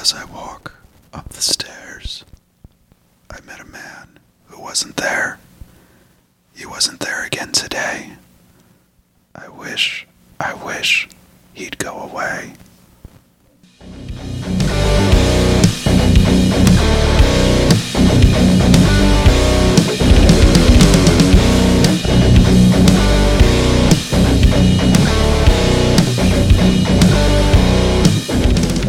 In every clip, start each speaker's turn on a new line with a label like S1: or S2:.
S1: As I walk up the stairs, I met a man who wasn't there. He wasn't there again today. I wish, I wish he'd go away.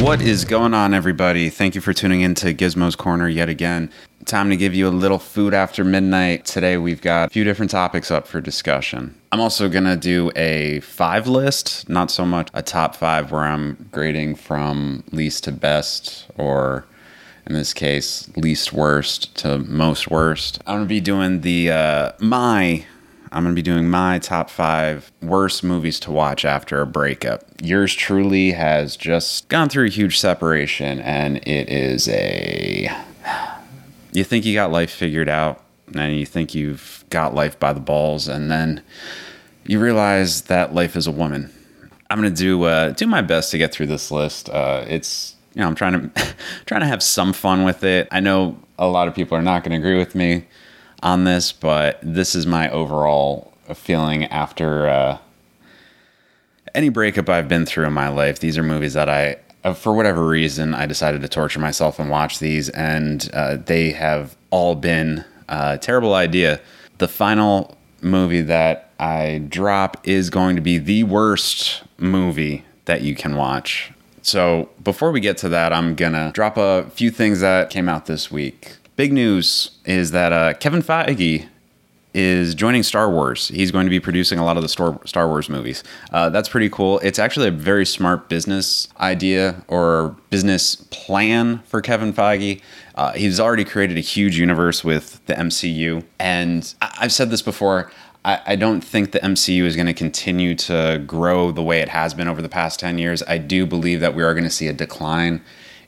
S2: What is going on, everybody? Thank you for tuning in to Gizmo's Corner yet again. Time to give you a little food after midnight. Today, we've got a few different topics up for discussion. I'm also going to do a five list, not so much a top five where I'm grading from least to best, or in this case, least worst to most worst. I'm to be doing the uh, my I'm going to be doing my top five worst movies to watch after a breakup. Yours truly has just gone through a huge separation, and it is a. You think you got life figured out, and you think you've got life by the balls, and then you realize that life is a woman. I'm going to do uh, do my best to get through this list. Uh, it's you know I'm trying to trying to have some fun with it. I know a lot of people are not going to agree with me on this, but this is my overall feeling after uh, any breakup I've been through in my life. These are movies that I, uh, for whatever reason, I decided to torture myself and watch these, and uh, they have all been a terrible idea. The final movie that I drop is going to be the worst movie that you can watch. So before we get to that, I'm gonna drop a few things that came out this week big news is that uh, Kevin Feige is joining Star Wars. He's going to be producing a lot of the Star, Wars movies. Uh, that's pretty cool. It's actually a very smart business idea or business plan for Kevin Feige. Uh, he's already created a huge universe with the MCU. And I- have said this before. I, I don't think the MCU is going to continue to grow the way it has been over the past 10 years. I do believe that we are going to see a decline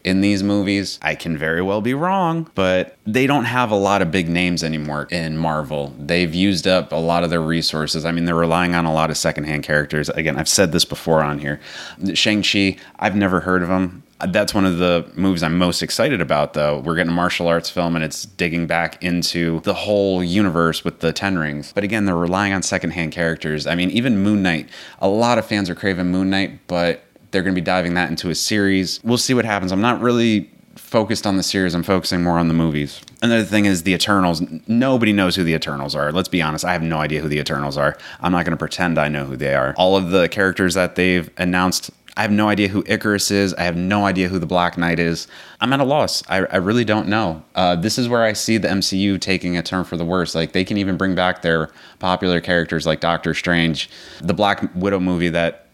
S2: in these movies. I can very well be wrong, but they don't have a lot of big names anymore in Marvel. They've used up a lot of their resources. I mean, they're relying on a lot of secondhand characters. Again, I've said this before on here. Shang-Chi, I've never heard of him. That's one of the movies I'm most excited about, though. We're getting a martial arts film and it's digging back into the whole universe with the Ten Rings. But again, they're relying on secondhand characters. I mean, even Moon Knight, a lot of fans are craving Moon Knight, but they're going to be diving that into a series. We'll see what happens. I'm not really focused on the series. I'm focusing more on the movies. Another thing is the Eternals. Nobody knows who the Eternals are. Let's be honest. I have no idea who the Eternals are. I'm not going to pretend I know who they are. All of the characters that they've announced I have no idea who Ikaris is. I have no idea who the Black Knight is. I'm at a loss. I, I really don't know. Uh, this is where I see the MCU taking a turn for the worse. Like they can even bring back their popular characters like Doctor Strange, the Black Widow movie that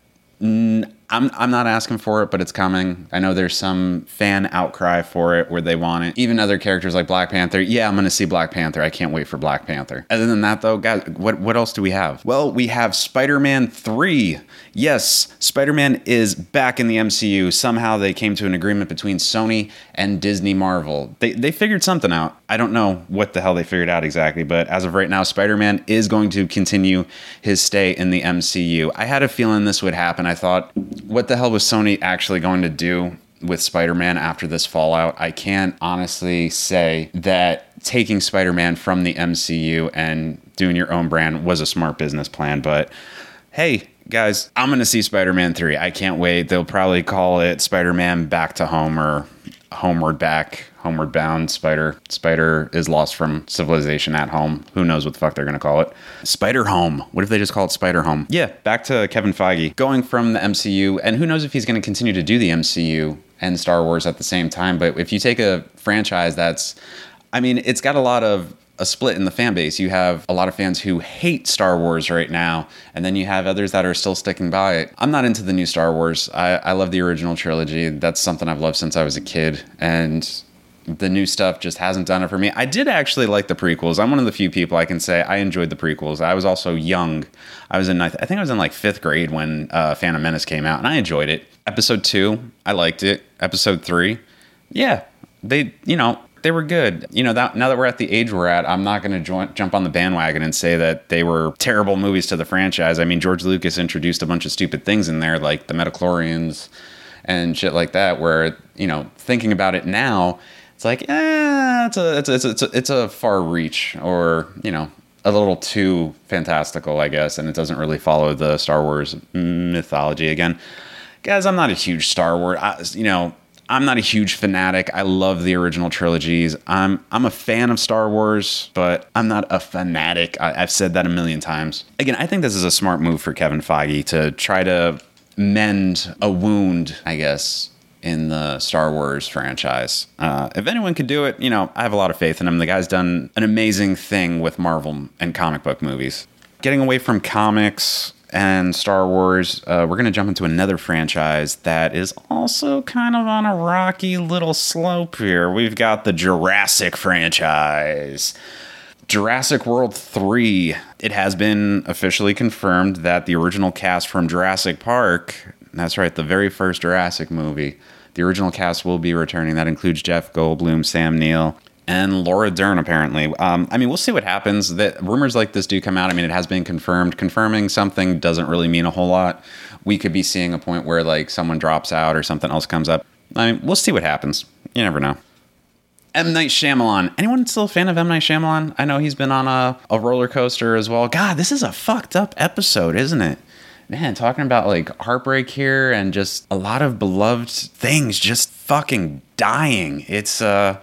S2: I'm I'm not asking for it, but it's coming. I know there's some fan outcry for it where they want it. Even other characters like Black Panther. Yeah, I'm to see Black Panther. I can't wait for Black Panther. Other than that, though, guys, what what else do we have? Well, we have Spider-Man three. Yes, Spider-Man is back in the MCU. Somehow they came to an agreement between Sony and Disney Marvel. They they figured something out. I don't know what the hell they figured out exactly, but as of right now, Spider-Man is going to continue his stay in the MCU. I had a feeling this would happen. I thought, what the hell was Sony actually going to do with Spider Man after this fallout? I can't honestly say that taking Spider Man from the MCU and doing your own brand was a smart business plan, but hey, guys, I'm going to see Spider Man 3. I can't wait. They'll probably call it Spider Man Back to Home or Homeward Back Homeward Bound Spider. Spider is lost from civilization at home. Who knows what the fuck they're going to call it? Spider Home. What if they just call it Spider Home? Yeah, back to Kevin Feige. Going from the MCU, and who knows if he's going to continue to do the MCU and Star Wars at the same time. But if you take a franchise that's, I mean, it's got a lot of a split in the fan base. You have a lot of fans who hate Star Wars right now, and then you have others that are still sticking by it. I'm not into the new Star Wars. I, I love the original trilogy. That's something I've loved since I was a kid. And the new stuff just hasn't done it for me. I did actually like the prequels. I'm one of the few people I can say I enjoyed the prequels. I was also young. I was in, I think I was in like fifth grade when uh, Phantom Menace came out, and I enjoyed it. Episode two, I liked it. Episode three, yeah, they, you know, they were good. You know, that, now that we're at the age we're at, I'm not going to jump on the bandwagon and say that they were terrible movies to the franchise. I mean, George Lucas introduced a bunch of stupid things in there, like the Midichlorians and shit like that. Where you know, thinking about it now, it's like, eh, it's a it's a, it's a, it's a, far reach, or you know, a little too fantastical, I guess, and it doesn't really follow the Star Wars mythology. Again, guys, I'm not a huge Star Wars, you know. I'm not a huge fanatic. I love the original trilogies. I'm I'm a fan of Star Wars, but I'm not a fanatic. I, I've said that a million times. Again, I think this is a smart move for Kevin Feige to try to mend a wound, I guess, in the Star Wars franchise. Uh, if anyone could do it, you know, I have a lot of faith in him. The guy's done an amazing thing with Marvel and comic book movies. Getting away from comics and Star Wars, uh, we're going to jump into another franchise that is also kind of on a rocky little slope here. We've got the Jurassic franchise. Jurassic World 3. It has been officially confirmed that the original cast from Jurassic Park, that's right, the very first Jurassic movie, the original cast will be returning. That includes Jeff Goldblum, Sam Neill, and Laura Dern. Apparently, um, I mean, we'll see what happens. That rumors like this do come out. I mean, it has been confirmed. Confirming something doesn't really mean a whole lot. We could be seeing a point where like someone drops out or something else comes up. I mean, we'll see what happens. You never know. M Night Shyamalan. Anyone still a fan of M Night Shyamalan? I know he's been on a, a roller coaster as well. God, this is a fucked up episode, isn't it? Man, talking about like heartbreak here and just a lot of beloved things just fucking dying. It's uh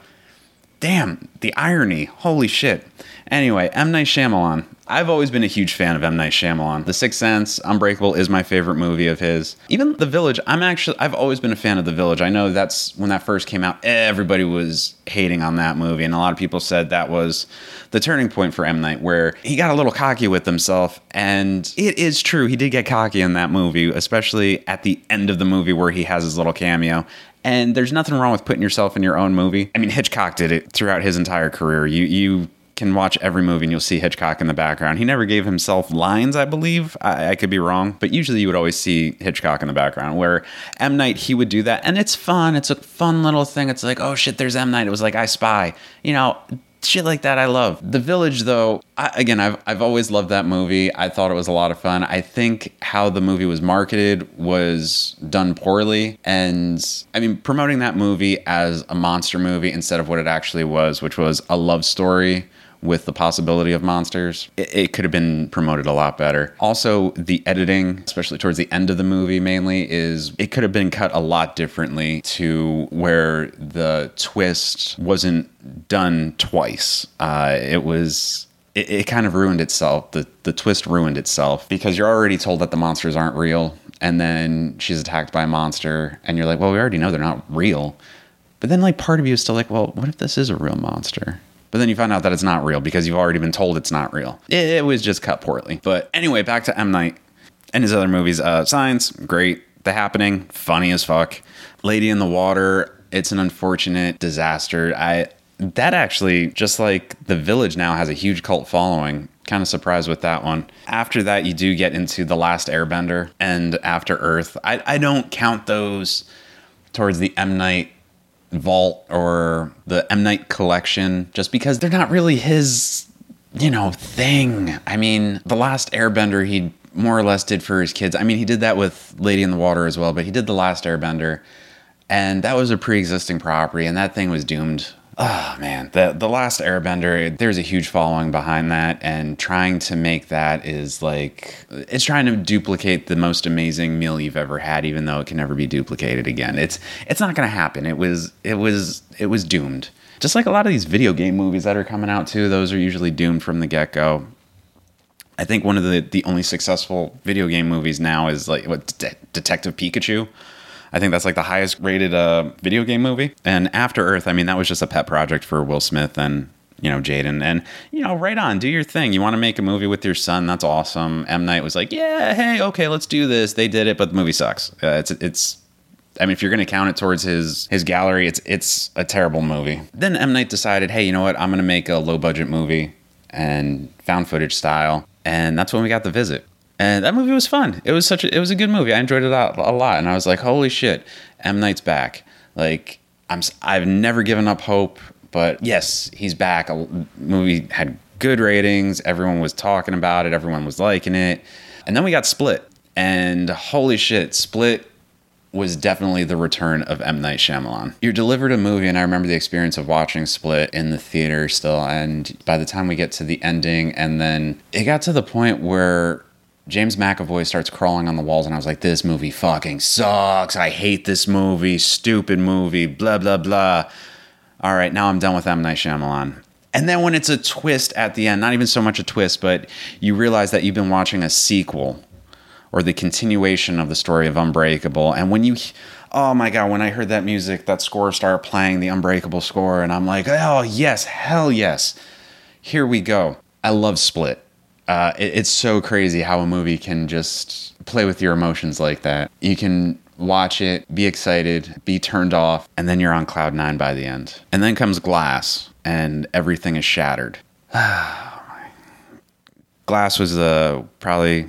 S2: damn, the irony. Holy shit. Anyway, M Night Shyamalan. I've always been a huge fan of M Night Shyamalan. The Sixth Sense, Unbreakable is my favorite movie of his. Even The Village, I'm actually I've always been a fan of The Village. I know that's when that first came out, everybody was hating on that movie and a lot of people said that was the turning point for M Night where he got a little cocky with himself and it is true, he did get cocky in that movie, especially at the end of the movie where he has his little cameo and there's nothing wrong with putting yourself in your own movie. I mean, Hitchcock did it throughout his entire career. You you can watch every movie and you'll see Hitchcock in the background. He never gave himself lines, I believe. I, I, could be wrong, but usually you would always see Hitchcock in the background. Where M Night, he would do that, and it's fun. It's a fun little thing. It's like, oh shit, there's M Night. It was like I Spy. You know, shit like that I love. The Village though, I, again, I've I've always loved that movie. I thought it was a lot of fun. I think how the movie was marketed was done poorly and I mean promoting that movie as a monster movie instead of what it actually was, which was a love story with the possibility of monsters, it, it, could have been promoted a lot better. Also, the editing, especially towards the end of the movie, mainly, is it could have been cut a lot differently to where the twist wasn't done twice. Uh, it was it, it, kind of ruined itself. The the twist ruined itself because you're already told that the monsters aren't real, and then she's attacked by a monster, and you're like, well, we already know they're not real. But then, like, part of you is still like, well, what if this is a real monster? But then you find out that it's not real because you've already been told it's not real. It, it was just cut poorly. But anyway, back to M. Night and his other movies. Uh, Signs, great. The Happening, funny as fuck. Lady in the Water, it's an unfortunate disaster. I that actually, just like The Village now has a huge cult following. Kind of surprised with that one. After that, you do get into The Last Airbender and After Earth. I, I don't count those towards the M. Night vault or the M Night collection just because they're not really his, you know, thing. I mean, the last Airbender he more or less did for his kids. I mean, he did that with Lady in the Water as well, but he did the last Airbender and that was a pre-existing property and that thing was doomed Oh man, the the last Airbender, there's a huge following behind that, and trying to make that is like it's trying to duplicate the most amazing meal you've ever had, even though it can never be duplicated again. It's it's not gonna happen. It was it was it was doomed. Just like a lot of these video game movies that are coming out too, those are usually doomed from the get go. I think one of the the only successful video game movies now is like what De- Detective Pikachu I think that's like the highest rated uh, video game movie. And After Earth, I mean, that was just a pet project for Will Smith and you know Jaden. And you know right on do your thing. You want to make a movie with your son? That's awesome. M. Night was like yeah hey okay let's do this. They did it but the movie sucks. Uh, it's it's I mean, if you're going to count it towards his his gallery, it's it's a terrible movie. Then M. Night decided, hey, you know what? I'm going to make a low budget movie and found footage style, and that's when we got the visit and that movie was fun. It was such a, it was a good movie. I enjoyed it a, lot, and I was like, holy shit, M Night's back. Like I'm I've never given up hope, but yes, he's back. A movie had good ratings. Everyone was talking about it. Everyone was liking it, and then we got Split, and holy shit, Split was definitely the return of M. Night Shyamalan. You're delivered a movie, and I remember the experience of watching Split in the theater still. And by the time we get to the ending, and then it got to the point where James McAvoy starts crawling on the walls, and I was like, this movie fucking sucks. I hate this movie. Stupid movie. Blah, blah, blah. All right, now I'm done with M. Night Shyamalan. And then when it's a twist at the end, not even so much a twist, but you realize that you've been watching a sequel or the continuation of the story of Unbreakable. And when you, oh my God, when I heard that music, that score start playing, the Unbreakable score, and I'm like, oh yes, hell yes. Here we go. I love Split. Uh, it, it's so crazy how a movie can just play with your emotions like that. You can watch it, be excited, be turned off, and then you're on cloud nine by the end. And then comes Glass, and everything is shattered. Glass was uh, probably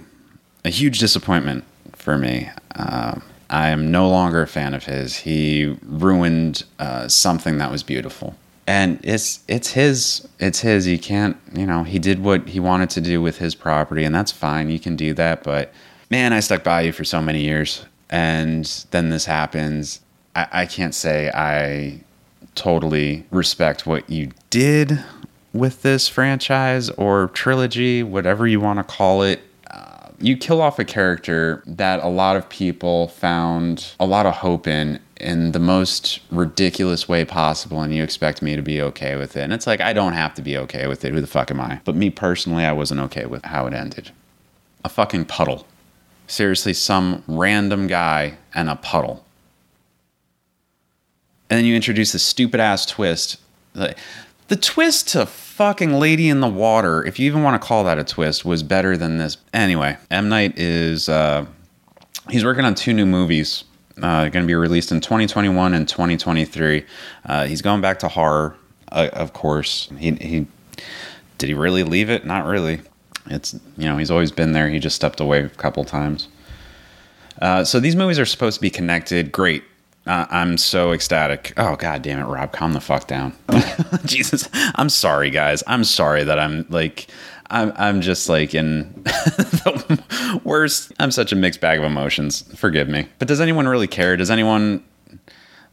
S2: a huge disappointment for me. Uh, I am no longer a fan of his. He ruined uh, something that was beautiful, and it's it's his. It's his. He can't. You know, he did what he wanted to do with his property, and that's fine. You can do that, but man, I stuck by you for so many years, and then this happens. I, I can't say I totally respect what you did with this franchise or trilogy, whatever you want to call it uh, you kill off a character that a lot of people found a lot of hope in in the most ridiculous way possible and you expect me to be okay with it. And it's like i don't have to be okay with it. Who the fuck am i? But me personally i wasn't okay with how it ended. A fucking puddle. Seriously some random guy and a puddle. And then you introduce a stupid ass twist. Like the twist to fucking Lady in the Water, if you even want to call that a twist, was better than this. Anyway, M. Night is, uh, he's working on two new movies. Uh, going to be released in 2021 and 2023. Uh, he's going back to horror, uh, of course. He, he did he really leave it? Not really. It's you know he's always been there. He just stepped away a couple times. Uh, so these movies are supposed to be connected. Great. Uh, I'm so ecstatic. Oh god damn it, Rob, calm the fuck down. Jesus, I'm sorry, guys. I'm sorry that I'm like, I'm I'm just like in the worst. I'm such a mixed bag of emotions. Forgive me. But does anyone really care? Does anyone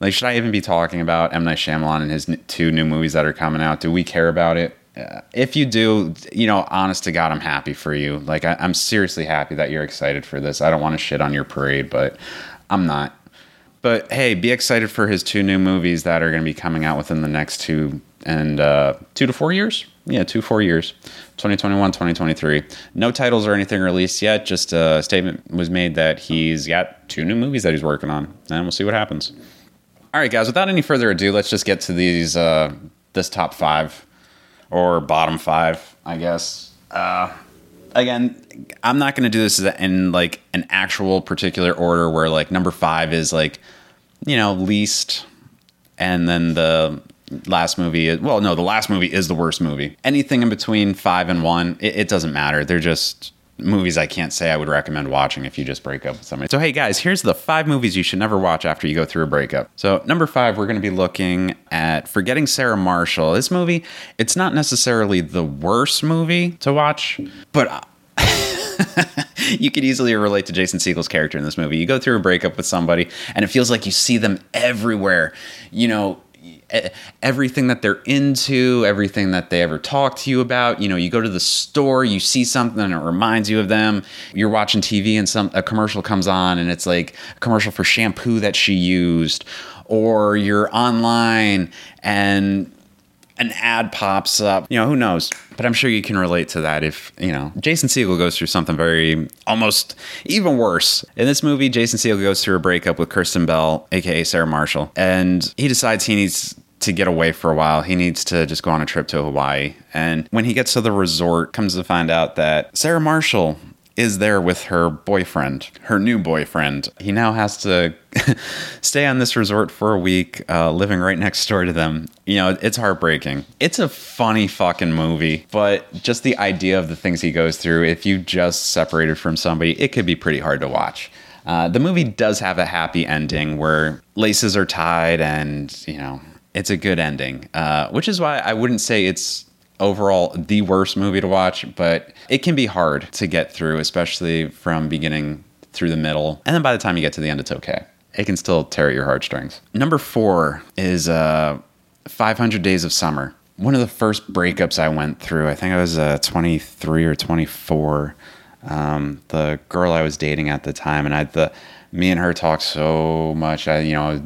S2: like? Should I even be talking about M Night Shyamalan and his two new movies that are coming out? Do we care about it? Uh, if you do, you know, honest to God, I'm happy for you. Like, I, I'm seriously happy that you're excited for this. I don't want to shit on your parade, but I'm not. But hey, be excited for his two new movies that are going to be coming out within the next two and uh, two to four years. Yeah, two, four years 2021, 2023. No titles or anything released yet. Just a statement was made that he's got two new movies that he's working on, and we'll see what happens. All right, guys, without any further ado, let's just get to these, uh, this top five or bottom five, I guess. Uh, again, I'm not going to do this in like an actual particular order where like number five is like, you know, least, and then the last movie is, well, no, the last movie is the worst movie. Anything in between five and one, it, it doesn't matter. They're just movies I can't say I would recommend watching if you just break up with somebody. So, hey guys, here's the five movies you should never watch after you go through a breakup. So, number five, we're going to be looking at Forgetting Sarah Marshall. This movie, it's not necessarily the worst movie to watch, but uh, you could easily relate to Jason Segel's character in this movie. You go through a breakup with somebody, and it feels like you see them everywhere. You know, everything that they're into, everything that they ever talk to you about. You know, you go to the store, you see something and it reminds you of them. You're watching TV and some a commercial comes on and it's like a commercial for shampoo that she used or you're online and an ad pops up. You know, who knows? But I'm sure you can relate to that if, you know, Jason Segel goes through something very almost even worse. In this movie, Jason Segel goes through a breakup with Kristen Bell, aka Sarah Marshall, and he decides he needs to get away for a while. He needs to just go on a trip to Hawaii. And when he gets to the resort, comes to find out that Sarah Marshall is there with her boyfriend, her new boyfriend. He now has to stay on this resort for a week, uh, living right next door to them. You know, it's heartbreaking. It's a funny fucking movie, but just the idea of the things he goes through, if you just separated from somebody, it could be pretty hard to watch. Uh, the movie does have a happy ending where laces are tied and, you know, it's a good ending, uh, which is why I wouldn't say it's overall the worst movie to watch, but it can be hard to get through, especially from beginning through the middle. And then by the time you get to the end, it's okay. it can still tear at your heartstrings. Number four is uh, 500 Days of Summer. One of the first breakups I went through, I think I was uh, 23 or 24. Um, the girl I was dating at the time, and I, the me and her talked so much. I, you know,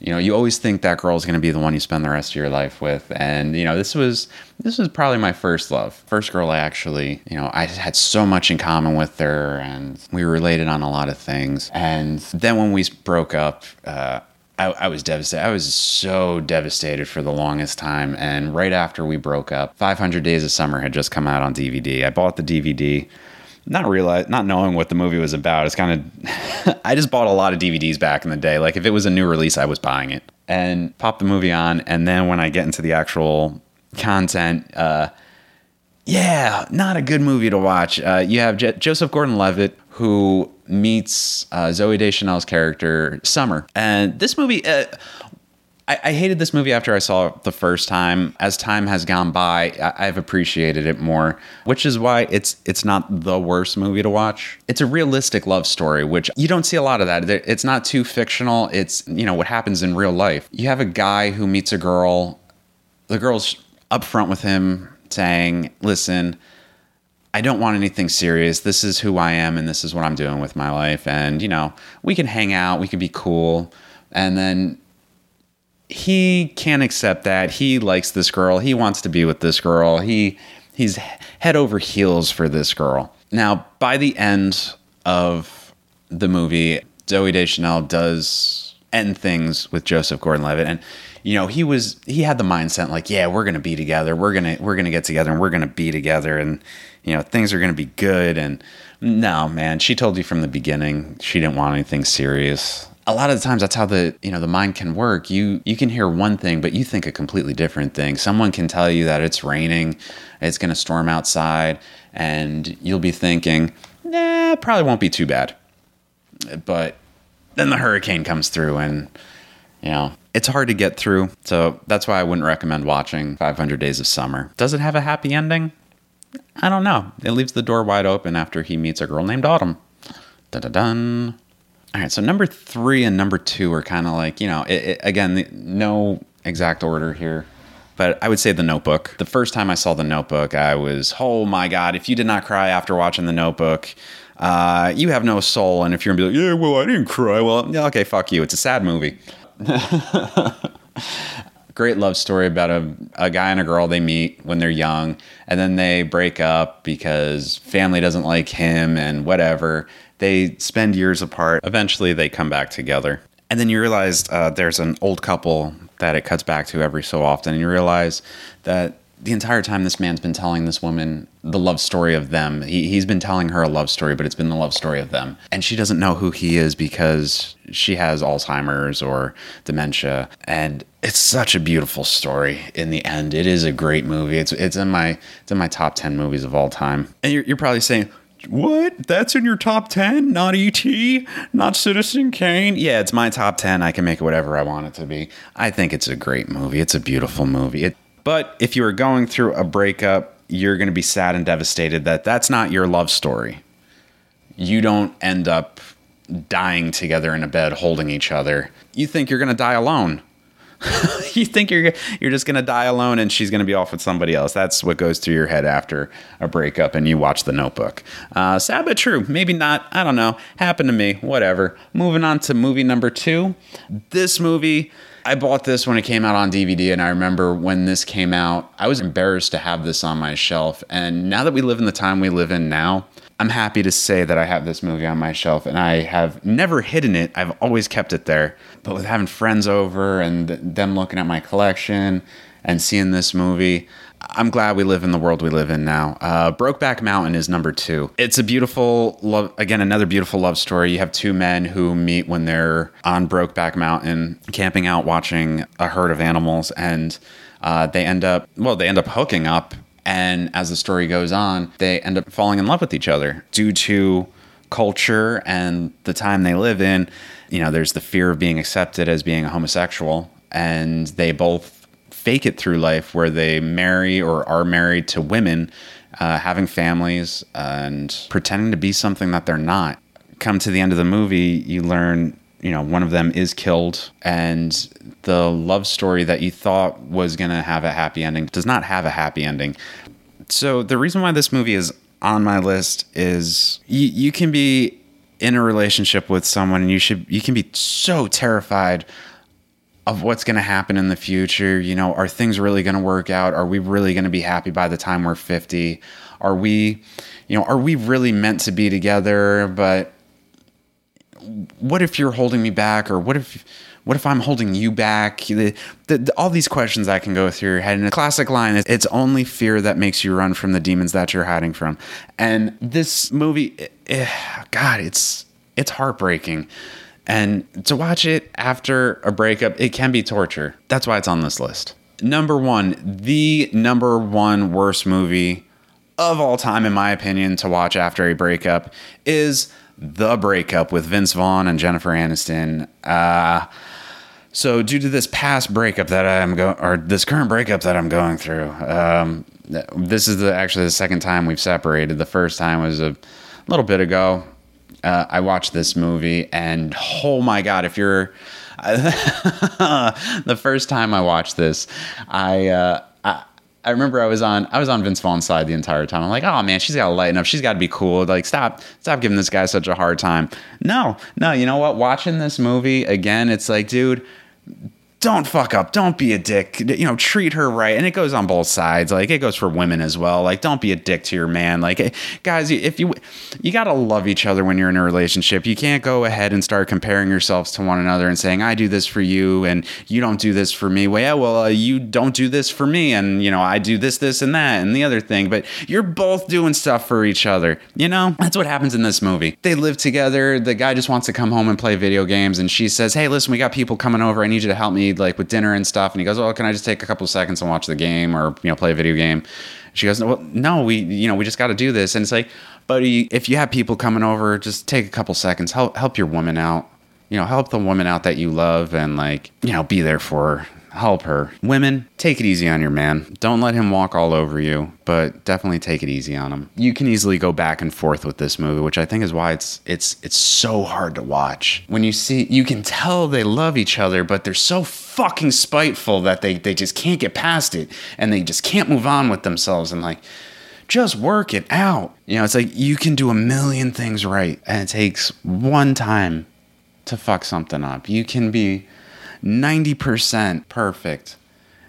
S2: you know, you always think that girl is going to be the one you spend the rest of your life with. And, you know, this was, this was probably my first love. First girl I actually, you know, I had so much in common with her and we related on a lot of things. And then when we broke up, uh, I, I, was devastated. I was so devastated for the longest time. And right after we broke up, 500 Days of Summer had just come out on DVD. I bought the DVD not realize not knowing what the movie was about it's kind of i just bought a lot of dvds back in the day. Like if it was a new release i was buying it. And pop the movie on and then when i get into the actual content uh yeah not a good movie to watch. Uh, you have joseph gordon-levitt who meets uh, zooey deschanel's character summer. And this movie uh, I, I, hated this movie after I saw it the first time. As time has gone by, I, I've appreciated it more, which is why it's it's not the worst movie to watch. It's a realistic love story, which you don't see a lot of that. It's not too fictional. It's you know what happens in real life. You have a guy who meets a girl. The girl's upfront with him, saying, "Listen." I don't want anything serious. This is who I am and this is what I'm doing with my life. And, you know, we can hang out, we can be cool. And then he can't accept that. He likes this girl. He wants to be with this girl. He he's head over heels for this girl. Now, by the end of the movie, Zooey Deschanel does end things with Joseph Gordon-Levitt and you know, he was he had the mindset like, yeah, we're to be together. We're to we're to get together and we're to be together and you know, things are to be good and no, man, she told you from the beginning she didn't want anything serious a lot of the times that's how the you know the mind can work. You you can hear one thing but you think a completely different thing. Someone can tell you that it's raining it's going to storm outside and you'll be thinking nah probably won't be too bad. But then the hurricane comes through and you know it's hard to get through. So that's why i wouldn't recommend watching 500 days of summer. Does it have a happy ending? I don't know. It leaves the door wide open after he meets a girl named autumn. Dun dun dun all right, so number three and number two are kind of like, you know, it, it, again, the, no exact order here, but I would say The Notebook. The first time I saw The Notebook, I was, oh my God, if you did not cry after watching The Notebook, uh, you have no soul. And if you're gonna be like, yeah, well, I didn't cry. Well, yeah, okay, fuck you. It's a sad movie. Great love story about a, a guy and a girl they meet when they're young, and then they break up because family doesn't like him and whatever they spend years apart. Eventually, they come back together. And then you realize uh, there's an old couple that it cuts back to every so often. And you realize that the entire time this man's been telling this woman the love story of them. He, he's been telling her a love story, but it's been the love story of them. And she doesn't know who he is because she has Alzheimer's or dementia. And it's such a beautiful story in the end. It is a great movie. It's, it's in my it's in my top 10 movies of all time. And you're, you're probably saying, what? That's in your top 10? Not E.T.? Not Citizen Kane? Yeah, it's my top 10. I can make it whatever I want it to be. I think it's a great movie. It's a beautiful movie. It, but if you are going through a breakup, you're going to be sad and devastated that that's not your love story. You don't end up dying together in a bed holding each other. You think you're going to die alone. you think you're you're just gonna die alone and she's gonna be off with somebody else. That's what goes through your head after a breakup and you watch The Notebook. Uh, sad but true. Maybe not. I don't know. Happened to me. Whatever. Moving on to movie number two. This movie. I bought this when it came out on DVD, and I remember when this came out, I was embarrassed to have this on my shelf. And now that we live in the time we live in now, I'm happy to say that I have this movie on my shelf and I have never hidden it. I've always kept it there. But with having friends over and them looking at my collection and seeing this movie, I'm glad we live in the world we live in now. Uh, Brokeback Mountain is number two. It's a beautiful love, again, another beautiful love story. You have two men who meet when they're on Brokeback Mountain, camping out, watching a herd of animals, and uh, they end up, well, they end up hooking up and as the story goes on, they end up falling in love with each other due to culture and the time they live in. You know, there's the fear of being accepted as being a homosexual, and they both fake it through life where they marry or are married to women, uh, having families, and pretending to be something that they're not. Come to the end of the movie, you learn you know, one of them is killed, and the love story that you thought was going to have a happy ending does not have a happy ending. So, the reason why this movie is on my list is you, you can be in a relationship with someone and you should you can be so terrified of what's going to happen in the future. You know, are things really going to work out? Are we really going to be happy by the time we're 50? Are we, you know, are we really meant to be together? But what if you're holding me back? Or what if, what if I'm holding you back? The, the, the, all these questions that can go through your head. And a classic line is, it's only fear that makes you run from the demons that you're hiding from. And this movie, eh, eh God, it's, it's heartbreaking. And to watch it after a breakup, it can be torture. That's why it's on this list. Number one, the number one worst movie of all time, in my opinion, to watch after a breakup is The Breakup with Vince Vaughn and Jennifer Aniston. Uh, so, due to this past breakup that I'm going, or this current breakup that I'm going through, um, this is the actually the second time we've separated. The first time was a little bit ago uh, I watched this movie, and oh my god, if you're the first time I watched this, I, uh, I I remember I was on I was on Vince Vaughn's side the entire time. I'm like, oh man, she's got to lighten up. She's got to be cool. Like, stop, stop giving this guy such a hard time. No, no, you know what? Watching this movie again, it's like, dude, don't fuck up. Don't be a dick. You know, treat her right. And it goes on both sides. Like it goes for women as well. Like don't be a dick to your man. Like eh, guys, if you you got to love each other when you're in a relationship. You can't go ahead and start comparing yourselves to one another and saying, "I do this for you and you don't do this for me." Well, yeah, well, uh, you don't do this for me and, you know, I do this this and that and the other thing, but you're both doing stuff for each other. You know? That's what happens in this movie. They live together. The guy just wants to come home and play video games and she says, "Hey, listen, we got people coming over. I need you to help me like with dinner and stuff. And he goes, "Well, can I just take a couple of seconds and watch the game or you know play a video game?" She goes, "Well, no, we you know we just got to do this." And it's like, buddy, if you have people coming over, just take a couple seconds, help help your woman out. You know, help the woman out that you love, and like you know, be there for her help her. Women, take it easy on your man. Don't let him walk all over you, but definitely take it easy on him. You can easily go back and forth with this movie, which I think is why it's it's it's so hard to watch. When you see you can tell they love each other, but they're so fucking spiteful that they they just can't get past it and they just can't move on with themselves and like just work it out. You know, it's like you can do a million things right and it takes one time to fuck something up. You can be 90% perfect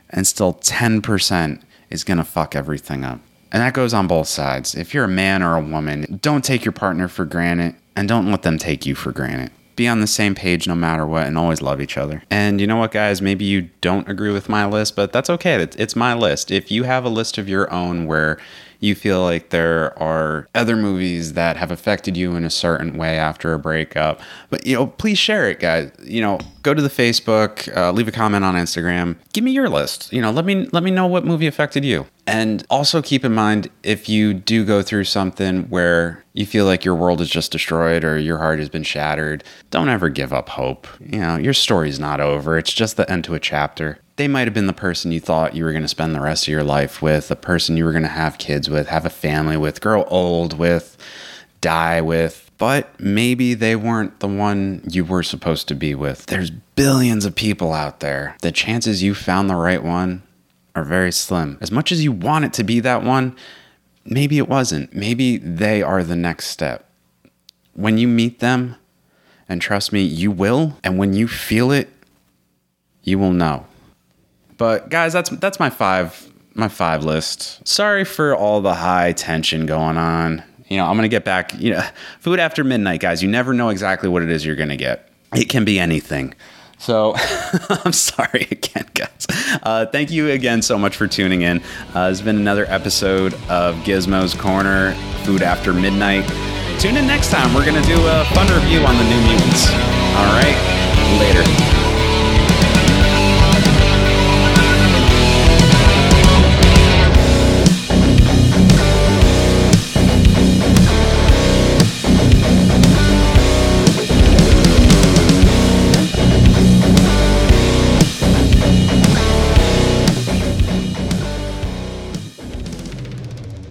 S2: and still 10% is going to fuck everything up. And that goes on both sides. If you're a man or a woman, don't take your partner for granted and don't let them take you for granted. Be on the same page no matter what and always love each other. And you know what, guys? Maybe you don't agree with my list, but that's okay. It's my list. If you have a list of your own where you feel like there are other movies that have affected you in a certain way after a breakup. But, you know, please share it, guys. You know, go to the Facebook, uh, leave a comment on Instagram. Give me your list. You know, let me let me know what movie affected you. And also keep in mind if you do go through something where you feel like your world is just destroyed or your heart has been shattered, don't ever give up hope. You know, your story's not over. It's just the end to a chapter they might have been the person you thought you were going to spend the rest of your life with, the person you were going to have kids with, have a family with, grow old with, die with. But maybe they weren't the one you were supposed to be with. There's billions of people out there. The chances you found the right one are very slim. As much as you want it to be that one, maybe it wasn't. Maybe they are the next step. When you meet them, and trust me, you will, and when you feel it, you will know. But guys, that's that's my five my five list. Sorry for all the high tension going on. You know, I'm gonna get back. You know, food after midnight, guys. You never know exactly what it is you're gonna get. It can be anything. So I'm sorry again, guys. Uh, thank you again so much for tuning in. Uh, it's been another episode of Gizmo's Corner, Food After Midnight. Tune in next time. We're going to do a fun review on the New Mutants. All right. Later.